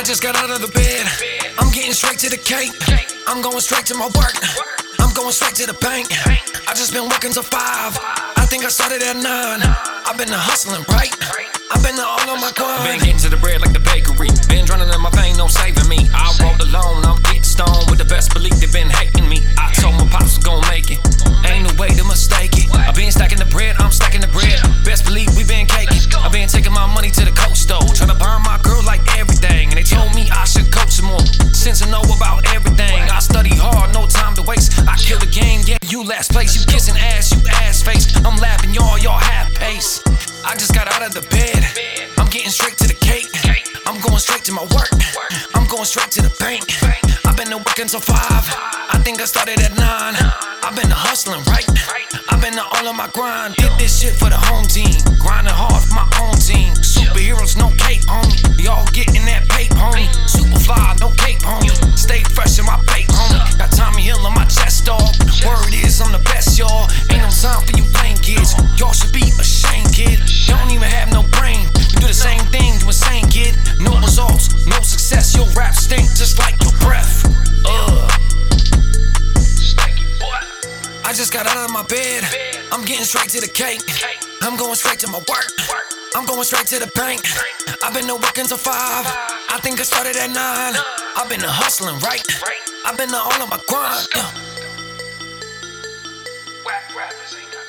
I just got out of the bed. I'm getting straight to the cake. I'm going straight to my work. I'm going straight to the bank. I just been working till five. I think I started at nine. I've been hustling, right? I've been all on my grind. Been getting to the bread like the bakery. Last place. You kissing ass, you ass face. I'm laughing, y'all, y'all half pace. I just got out of the bed. I'm getting straight to the cake. I'm going straight to my work. I'm going straight to the bank. I've been working till five. I think I started at nine. I've been hustling, right? I've been all on my grind. Did this shit for the home team. Grinding results, no success. Your rap stink just like your breath. Ugh. I just got out of my bed. I'm getting straight to the cake. I'm going straight to my work. I'm going straight to the bank. I've been working till five. I think I started at nine. I've been hustling, right? I've been all on my grind. Yeah. Ain't